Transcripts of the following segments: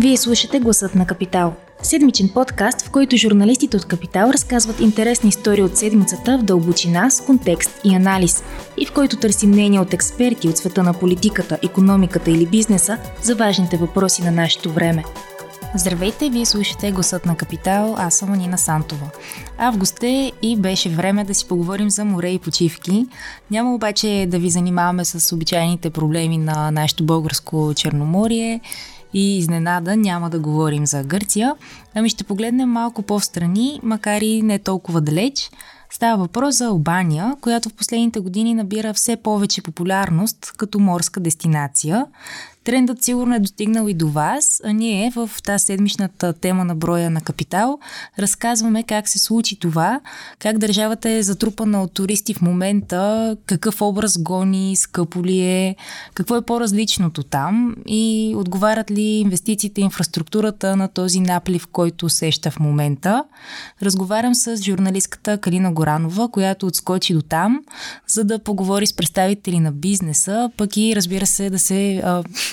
Вие слушате Гласът на Капитал. Седмичен подкаст, в който журналистите от Капитал разказват интересни истории от седмицата в дълбочина, с контекст и анализ, и в който търсим мнения от експерти от света на политиката, економиката или бизнеса за важните въпроси на нашето време. Здравейте, вие слушате Гласът на Капитал, аз съм Анина Сантова. Август е и беше време да си поговорим за море и почивки. Няма обаче да ви занимаваме с обичайните проблеми на нашето българско Черноморие и изненада няма да говорим за Гърция, ами ще погледнем малко по-встрани, макар и не толкова далеч. Става въпрос за Албания, която в последните години набира все повече популярност като морска дестинация. Трендът сигурно е достигнал и до вас, а ние в тази седмичната тема на броя на капитал разказваме как се случи това, как държавата е затрупана от туристи в момента, какъв образ гони, скъпо ли е, какво е по-различното там и отговарят ли инвестициите инфраструктурата на този наплив, който усеща в момента. Разговарям с журналистката Калина Горанова, която отскочи до там, за да поговори с представители на бизнеса, пък и разбира се да се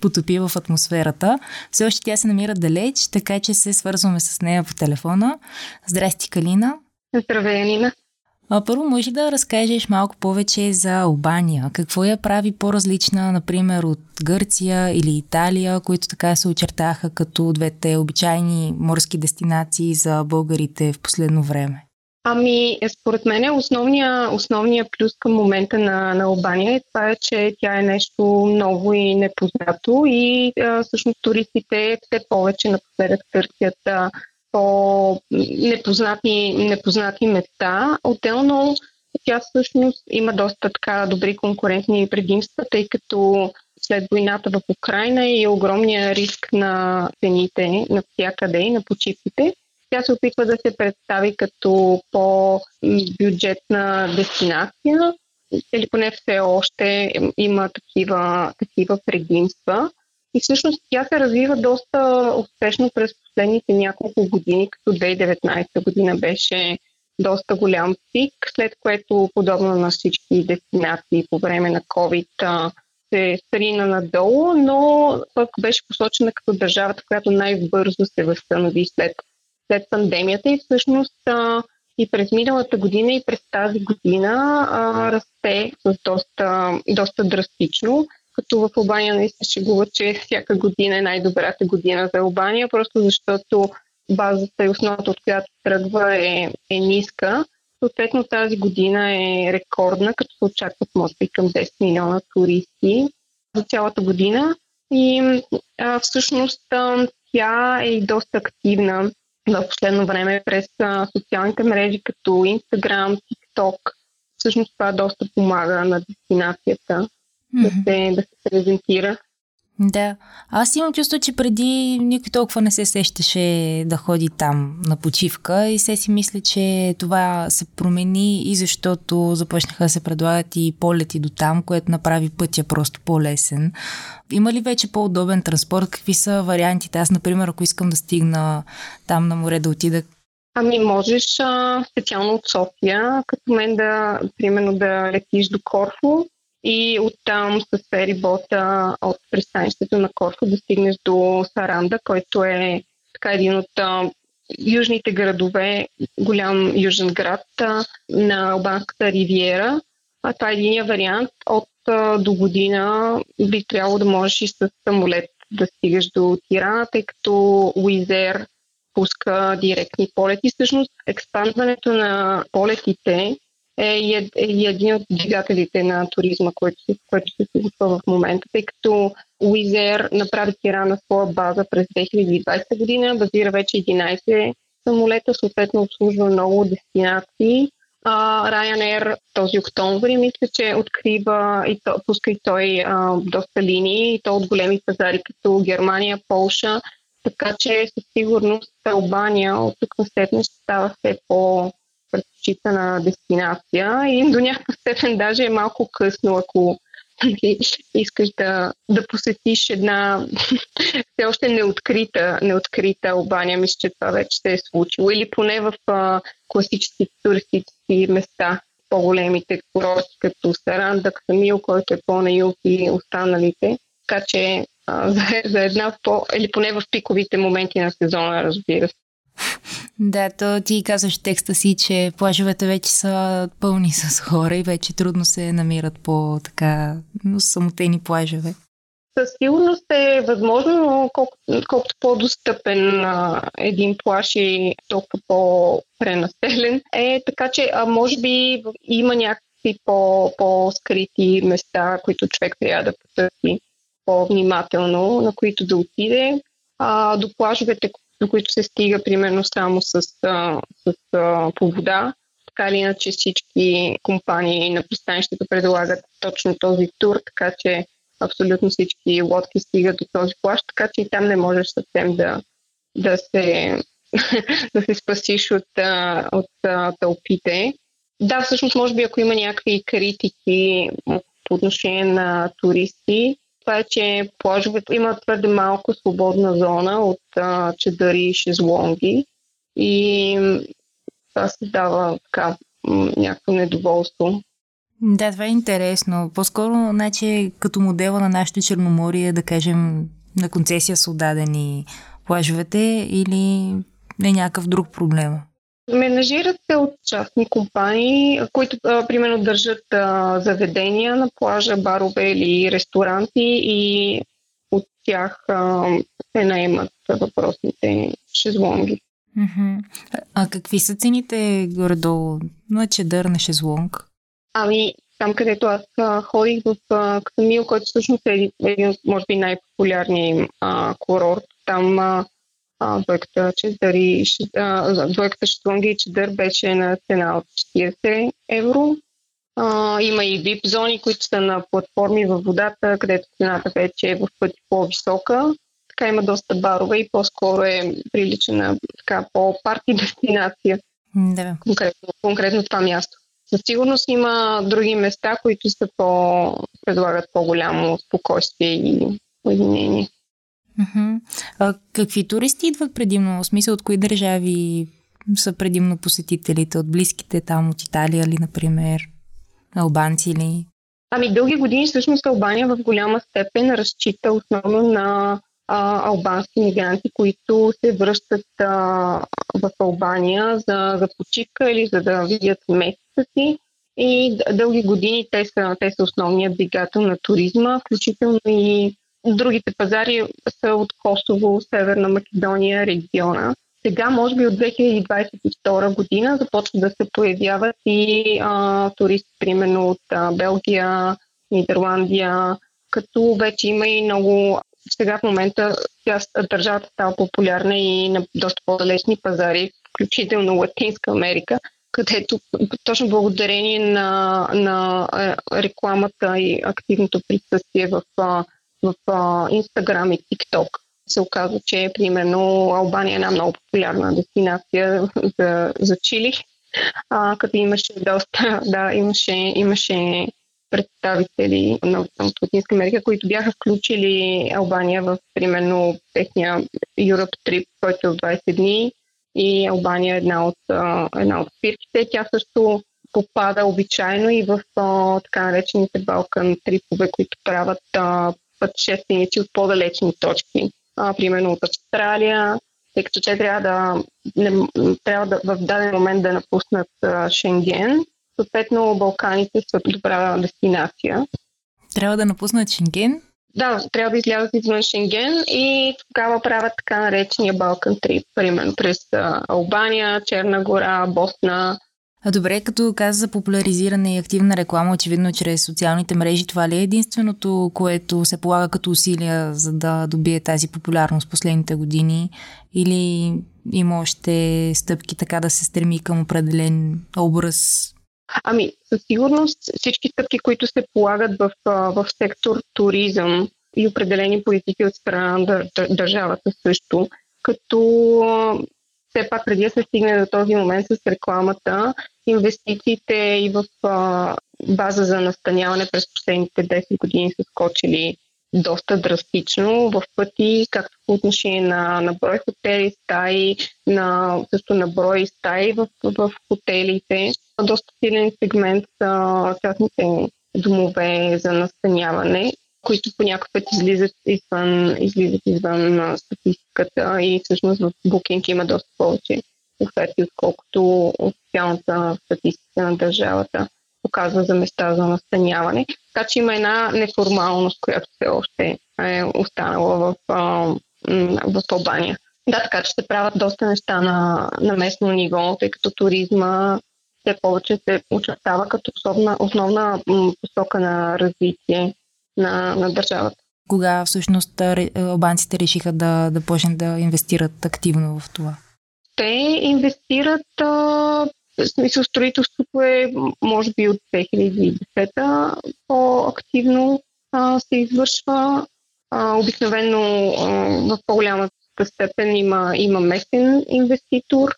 потопи в атмосферата. Все още тя се намира далеч, така че се свързваме с нея по телефона. Здрасти, Калина. Здравей, Нина. А първо, може да разкажеш малко повече за Албания. Какво я прави по-различна, например, от Гърция или Италия, които така се очертаха като двете обичайни морски дестинации за българите в последно време? Ами, според мен основният основния плюс към момента на, на Албания е това, че тя е нещо ново и непознато и а, всъщност туристите все повече напоследък търсят а, по непознати, непознати места. Отделно тя всъщност има доста така добри конкурентни предимства, тъй като след войната в Украина и огромния риск на цените навсякъде и на почивките тя се опитва да се представи като по-бюджетна дестинация или поне все още има такива, такива предимства. И всъщност тя се развива доста успешно през последните няколко години, като 2019 година беше доста голям пик, след което подобно на всички дестинации по време на COVID се срина надолу, но пък беше посочена като държавата, която най-бързо се възстанови след след пандемията и всъщност а, и през миналата година и през тази година а, расте с доста, доста драстично. Като в Албания не се шегува, че всяка година е най-добрата година за Албания, просто защото базата и основата, от която тръгва е, е ниска. Съответно тази година е рекордна, като се очакват може би към 10 милиона туристи за цялата година. И а, всъщност тя е и доста активна в последно време през а, социалните мрежи като Instagram, TikTok. Всъщност това доста помага на дестинацията mm-hmm. да, се, да се презентира. Да. Аз имам чувство, че преди никой толкова не се сещаше да ходи там на почивка и се си мисля, че това се промени и защото започнаха да се предлагат и полети до там, което направи пътя просто по-лесен. Има ли вече по-удобен транспорт? Какви са вариантите? Аз, например, ако искам да стигна там на море, да отида Ами можеш а, специално от София, като мен да, примерно да летиш до Корфу и оттам с ферибота от пристанището на Корфу да стигнеш до Саранда, който е така един от южните градове, голям южен град на Албанската ривиера. А това е един вариант. От а, до година би трябвало да можеш и с самолет да стигаш до Тирана, тъй като Уизер пуска директни полети. Всъщност, експандването на полетите е и е, е един от двигателите на туризма, който се, случва в момента, тъй като Уизер направи Тирана своя база през 2020 година, базира вече 11 самолета, съответно обслужва много дестинации. Uh, Ryanair този октомври мисля, че открива и то, пуска и той а, доста линии, и то от големи пазари като Германия, Полша, така че със сигурност Албания от тук на ще става все по предпочитана дестинация и до някакъв степен даже е малко късно, ако нали, искаш да, да посетиш една все още неоткрита, неоткрита Албания. Мисля, че това вече се е случило. Или поне в а, класическите туристически места, по-големите курорти, като Саранда, Ксамил, който е по-на юг и останалите. Така че а, за, за една по, или поне в пиковите моменти на сезона, разбира се. Да, то ти казваш текста си, че плажовете вече са пълни с хора и вече трудно се намират по така самотени плажове. Със сигурност е възможно, но колко, колкото по-достъпен а, един плаш и толкова по-пренаселен е. Така че, а може би има някакви по, по-скрити места, които човек трябва да потърси по-внимателно, на които да отиде. А, до плажовете, до които се стига примерно само с, а, с по вода, така или иначе всички компании на пристанището предлагат точно този тур, така че абсолютно всички лодки стигат до този плащ, така че и там не можеш съвсем да, да, се, да се спасиш от, от тълпите. Да, всъщност, може би, ако има някакви критики по отношение на туристи, това е, че плажовете има твърде малко свободна зона от а, чедари и шезлонги и това създава така някакво недоволство. Да, това е интересно. По-скоро, значи, като модела на нашето Черноморие, да кажем, на концесия са отдадени плажовете или е някакъв друг проблем? Менажират се от частни компании, които а, примерно държат а, заведения на плажа, барове или ресторанти и от тях а, се наемат въпросните шезлонги. А какви са цените горе-долу на чедър на шезлонг? Ами, там където аз а, ходих в а, Ксамил, който всъщност е един, може би, най-популярният курорт. Там а, двойката чедъри, двойката шезлонги и чедър беше на цена от 40 евро. А, има и VIP зони, които са на платформи във водата, където цената вече е в пъти по-висока. Така има доста барове и по-скоро е прилича на така по-парти дестинация. Да. Конкретно, конкретно това място. Със сигурност има други места, които са по, предлагат по-голямо спокойствие и уединение. А какви туристи идват предимно? В смисъл от кои държави са предимно посетителите? От близките там, от Италия ли, например? Албанци ли? Ами дълги години всъщност Албания в голяма степен разчита основно на а, албански мигранти, които се връщат а, в Албания за, за почивка или за да видят месеца си. И дълги години те са, те са основният двигател на туризма, включително и другите пазари са от Косово, Северна Македония, региона. Сега, може би от 2022 година, започват да се появяват и а, туристи, примерно от а, Белгия, Нидерландия, като вече има и много сега в момента тя, държавата става популярна и на доста по-далечни пазари, включително Латинска Америка, където точно благодарение на, на рекламата и активното присъствие в, в Instagram и TikTok. Се оказва, че примерно Албания е една много популярна дестинация за, за чили, а, като имаше доста, да, имаше, имаше представители на, от Латинска Америка, които бяха включили Албания в, примерно, техния Europe Trip, който е от 20 дни. И Албания е една от, една от спирките. Тя също попада обичайно и в а, така наречените Балкан трипове, които правят а, пътешественици от по-далечни точки, а, примерно от Австралия, тъй като те трябва да, не, трябва да в даден момент да напуснат а, Шенген съответно Балканите са добра дестинация. Трябва да напуснат Шенген? Да, трябва да излязат извън Шенген и тогава правят така наречения Балкан трип, примерно през Албания, Черна гора, Босна. А добре, като каза за популяризиране и активна реклама, очевидно чрез социалните мрежи, това ли е единственото, което се полага като усилия за да добие тази популярност последните години? Или има още стъпки така да се стреми към определен образ Ами, със сигурност всички стъпки, които се полагат в, в сектор туризъм и определени политики от страна на държавата също, като все пак преди да се стигне до този момент с рекламата, инвестициите и в а, база за настаняване през последните 10 години са скочили доста драстично в пъти, както по отношение на, на брой хотели, стаи, на, също на брой стаи в, в хотелите. Доста силен сегмент са частните домове за настаняване, които по някакъв път излизат извън, излизат извън на статистиката и всъщност в Booking има доста повече оферти, отколкото официалната статистика на държавата показва за места за настаняване. Така че има една неформалност, която все още е останала в, в Албания. Да, така че се правят доста неща на, на местно ниво, тъй като туризма все повече се очертава като основна, основна посока на развитие на, на държавата. Кога всъщност албанците решиха да, да почнат да инвестират активно в това? Те инвестират, а, в смисъл строителството е може би от 2010 по-активно а, се извършва. А, обикновено а, в по-голямата степен има, има местен инвеститор,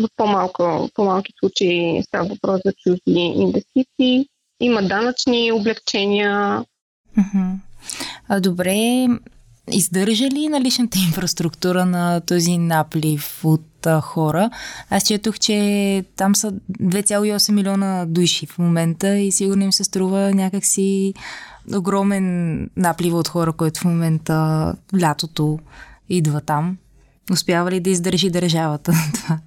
в по-малко, по-малки случаи става въпрос за чужди инвестиции. Има данъчни облегчения. А, добре, издържа ли наличната инфраструктура на този наплив от а, хора? Аз четох, че там са 2,8 милиона души в момента и сигурно им се струва някакси огромен наплив от хора, който в момента лятото идва там. Успява ли да издържи държавата това?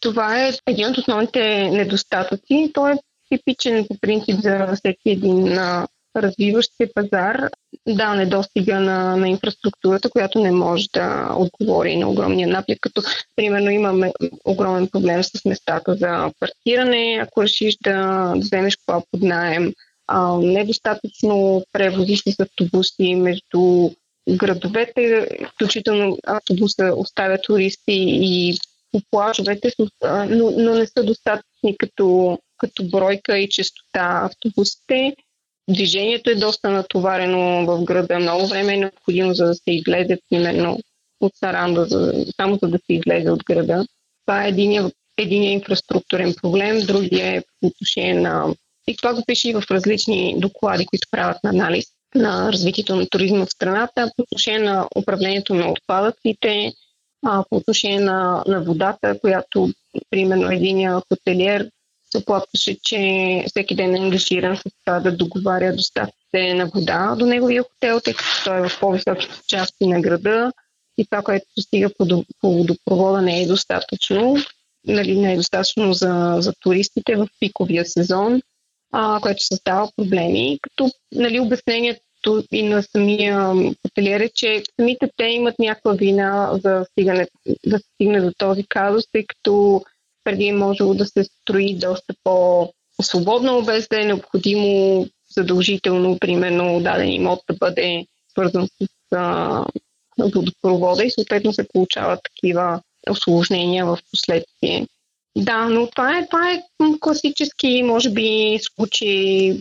Това е един от основните недостатъци. Той е типичен по принцип за всеки един развиващ се пазар. Да, недостига на, на инфраструктурата, която не може да отговори на огромния наплив, като примерно имаме огромен проблем с местата за паркиране, ако решиш да, вземеш кола под найем, а, недостатъчно превози с автобуси между градовете, включително автобуса оставя туристи и по плажовете, но, но не са достатъчни като, като бройка и честота автобусите. Движението е доста натоварено в града. Много време е необходимо за да се излезе примерно от Саранда, за, само за да се излезе от града. Това е един, един инфраструктурен проблем, другия е по отношение на... И това го пише и в различни доклади, които правят на анализ на развитието на туризма в страната, по отношение на управлението на отпадъците, а, по отношение на, на водата, която, примерно, един хотелиер оплакваше, че всеки ден е ангажиран с това да договаря доставките на вода до неговия хотел, тъй като той е в по-високите части на града и това, което стига по, по водопровода не е достатъчно. Нали, не е достатъчно за, за туристите в пиковия сезон, а, което създава проблеми. Като нали, обяснението и на самия хотелиер е, че самите те имат някаква вина за стигане, да стигне до този казус, тъй като преди е можело да се строи доста по-свободно, без да е необходимо задължително, примерно, даден имот да бъде свързан с а, водопровода и съответно се получават такива осложнения в последствие. Да, но това е, това е класически, може би, случай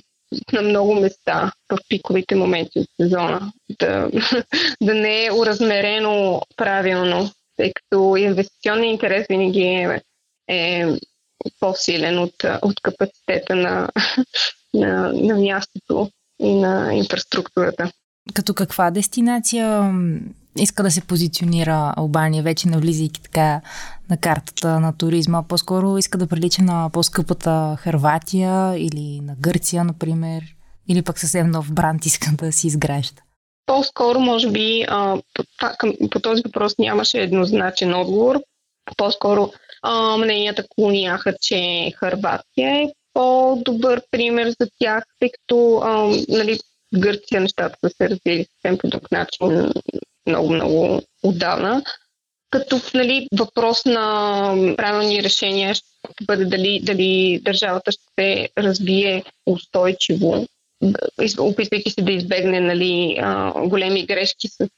на много места в пиковите моменти от сезона. Да, да не е уразмерено правилно, тъй като инвестиционният интерес винаги е, е по-силен от, от капацитета на, на, на мястото и на инфраструктурата. Като каква дестинация иска да се позиционира Албания, вече навлизайки така на картата на туризма? По-скоро иска да прилича на по-скъпата Харватия или на Гърция, например? Или пък съвсем нов бранд иска да си изгражда? По-скоро, може би, по, по този въпрос нямаше еднозначен отговор. По-скоро а, мненията клоняха, че Харватия е по-добър пример за тях, тъй като а, нали, в Гърция нещата са се развили съвсем по друг начин много-много отдавна. Като нали, въпрос на правилни решения ще бъде дали, дали държавата ще се развие устойчиво, опитвайки се да избегне нали, големи грешки с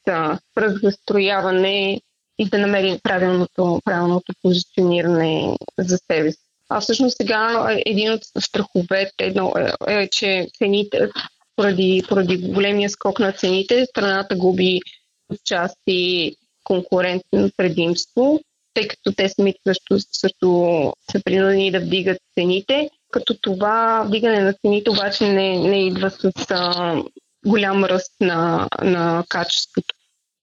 разгастрояване и да намери правилното, правилното позициониране за себе си. А всъщност сега един от страховете едно е, е че цените, поради, поради големия скок на цените, страната губи отчасти конкурентно предимство, тъй като те самите също, също са принудени да вдигат цените, като това вдигане на цените обаче не, не идва с а, голям ръст на, на качеството.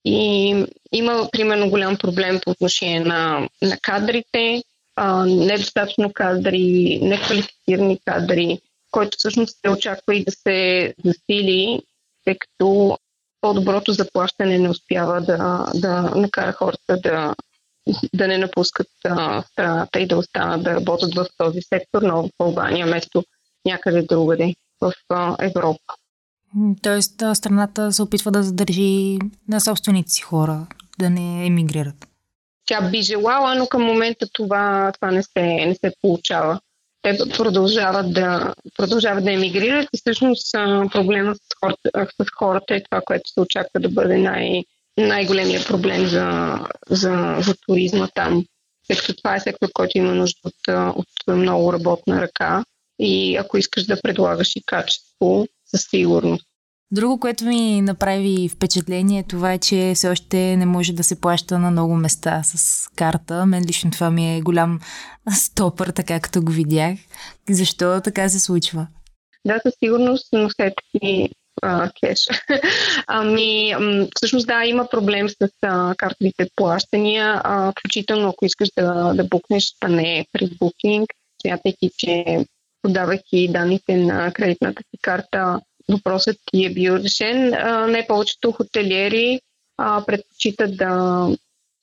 И има, примерно, голям проблем по отношение на, на кадрите, а, недостатъчно кадри, неквалифицирани кадри, който всъщност се очаква и да се засили тъй като по-доброто заплащане не успява да, да накара хората да, да не напускат а, страната и да останат да работят в този сектор, но в Албания, вместо някъде другаде в а, Европа. Тоест, страната се опитва да задържи на собствените си хора, да не емигрират. Тя би желала, но към момента това, това не, се, не се получава. Те продължават да, продължават да емигрират и всъщност проблемът с хората, с хората е това, което се очаква да бъде най- най-големия проблем за, за, за туризма там. Тъй като това е сектор, който има нужда от, от много работна ръка и ако искаш да предлагаш и качество, със сигурност. Друго, което ми направи впечатление, това е, че все още не може да се плаща на много места с карта. Мен лично това ми е голям стопър, така като го видях. Защо така се случва? Да, със сигурност носете си а, кеш. ами, всъщност да, има проблем с а, картовите плащания, а, включително ако искаш да, да букнеш, а не през букинг, смятайки, че подавайки данните на кредитната си карта, въпросът ти е бил решен. Не повечето хотелиери предпочитат да,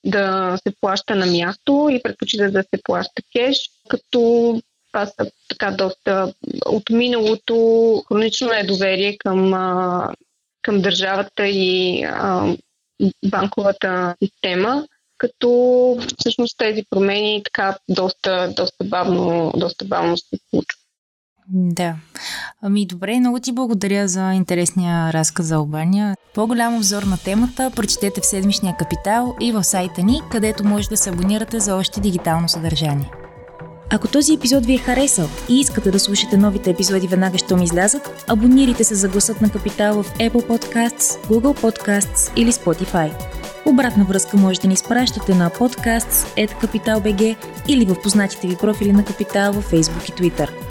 да се плаща на място и предпочитат да се плаща кеш, като това са така доста от миналото хронично недоверие към, към държавата и банковата система, като всъщност тези промени така доста, доста, бавно, доста бавно се случват. Да. Ами добре, много ти благодаря за интересния разказ за Албания. По-голям обзор на темата прочетете в седмичния капитал и в сайта ни, където може да се абонирате за още дигитално съдържание. Ако този епизод ви е харесал и искате да слушате новите епизоди веднага, щом излязат, абонирайте се за гласът на Капитал в Apple Podcasts, Google Podcasts или Spotify. Обратна връзка можете да ни изпращате на podcasts.capital.bg или в познатите ви профили на Капитал във Facebook и Twitter.